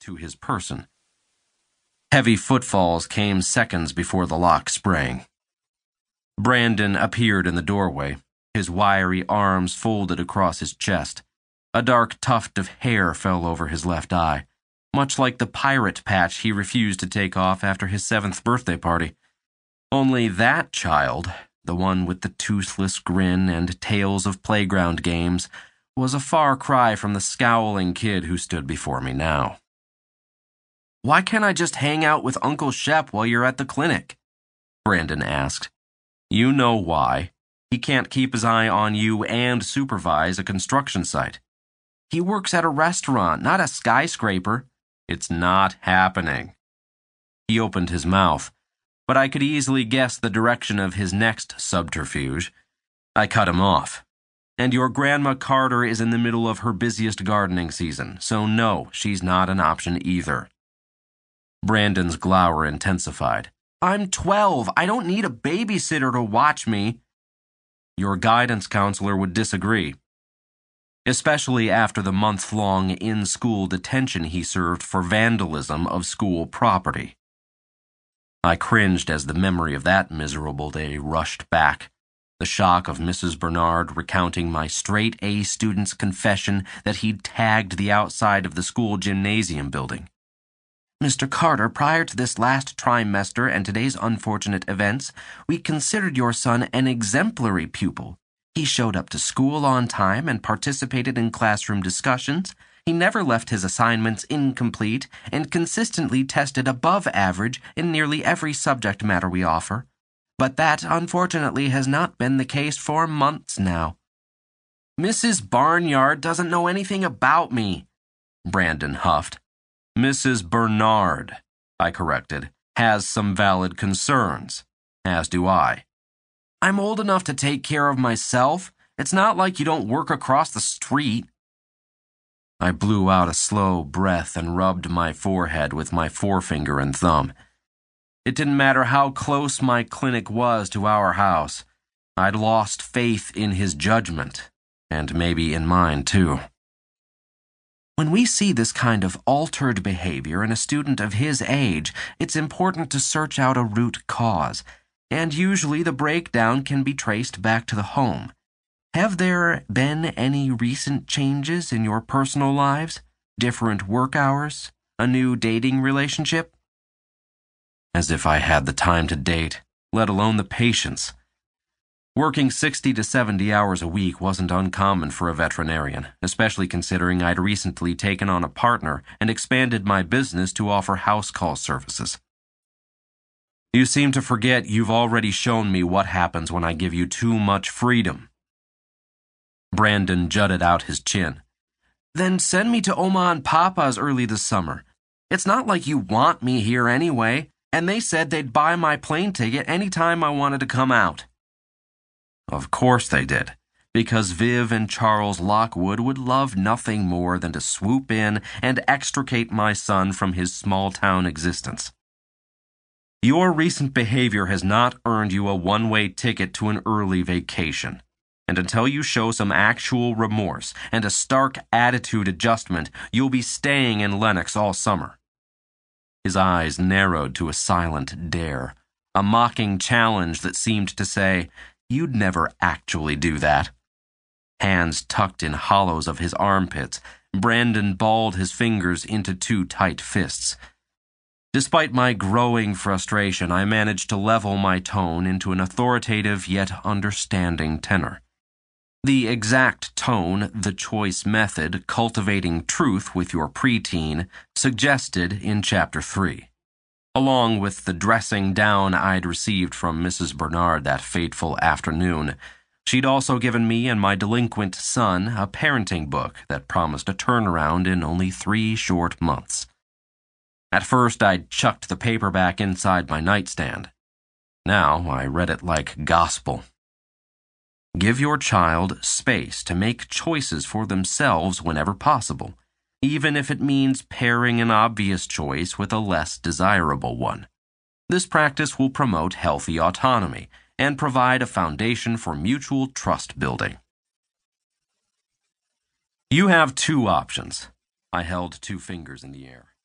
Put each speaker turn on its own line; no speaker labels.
to his person. Heavy footfalls came seconds before the lock sprang. Brandon appeared in the doorway, his wiry arms folded across his chest. A dark tuft of hair fell over his left eye, much like the pirate patch he refused to take off after his seventh birthday party. Only that child, the one with the toothless grin and tales of playground games, was a far cry from the scowling kid who stood before me now. Why can't I just hang out with Uncle Shep while you're at the clinic? Brandon asked. You know why. He can't keep his eye on you and supervise a construction site. He works at a restaurant, not a skyscraper. It's not happening. He opened his mouth, but I could easily guess the direction of his next subterfuge. I cut him off. And your Grandma Carter is in the middle of her busiest gardening season, so no, she's not an option either. Brandon's glower intensified. I'm 12. I don't need a babysitter to watch me. Your guidance counselor would disagree, especially after the month long in school detention he served for vandalism of school property. I cringed as the memory of that miserable day rushed back. The shock of Mrs. Bernard recounting my straight A student's confession that he'd tagged the outside of the school gymnasium building. Mr. Carter, prior to this last trimester and today's unfortunate events, we considered your son an exemplary pupil. He showed up to school on time and participated in classroom discussions. He never left his assignments incomplete and consistently tested above average in nearly every subject matter we offer. But that, unfortunately, has not been the case for months now. Mrs. Barnyard doesn't know anything about me, Brandon huffed. Mrs. Bernard, I corrected, has some valid concerns, as do I. I'm old enough to take care of myself. It's not like you don't work across the street. I blew out a slow breath and rubbed my forehead with my forefinger and thumb. It didn't matter how close my clinic was to our house. I'd lost faith in his judgment, and maybe in mine too. When we see this kind of altered behavior in a student of his age, it's important to search out a root cause, and usually the breakdown can be traced back to the home. Have there been any recent changes in your personal lives? Different work hours? A new dating relationship? As if I had the time to date, let alone the patience. Working 60 to 70 hours a week wasn't uncommon for a veterinarian, especially considering I'd recently taken on a partner and expanded my business to offer house call services. You seem to forget you've already shown me what happens when I give you too much freedom. Brandon jutted out his chin. Then send me to Oma and Papa's early this summer. It's not like you want me here anyway, and they said they'd buy my plane ticket any time I wanted to come out. Of course they did, because Viv and Charles Lockwood would love nothing more than to swoop in and extricate my son from his small town existence. Your recent behavior has not earned you a one way ticket to an early vacation. And until you show some actual remorse and a stark attitude adjustment, you'll be staying in Lenox all summer. His eyes narrowed to a silent dare, a mocking challenge that seemed to say, You'd never actually do that. Hands tucked in hollows of his armpits, Brandon balled his fingers into two tight fists. Despite my growing frustration, I managed to level my tone into an authoritative yet understanding tenor. The exact tone, the choice method, cultivating truth with your preteen, suggested in Chapter 3 along with the dressing down I'd received from Mrs. Bernard that fateful afternoon. She'd also given me and my delinquent son a parenting book that promised a turnaround in only three short months. At first, I'd chucked the paperback inside my nightstand. Now, I read it like gospel. Give your child space to make choices for themselves whenever possible even if it means pairing an obvious choice with a less desirable one. This practice will promote healthy autonomy and provide a foundation for mutual trust building. You have two options. I held two fingers in the air.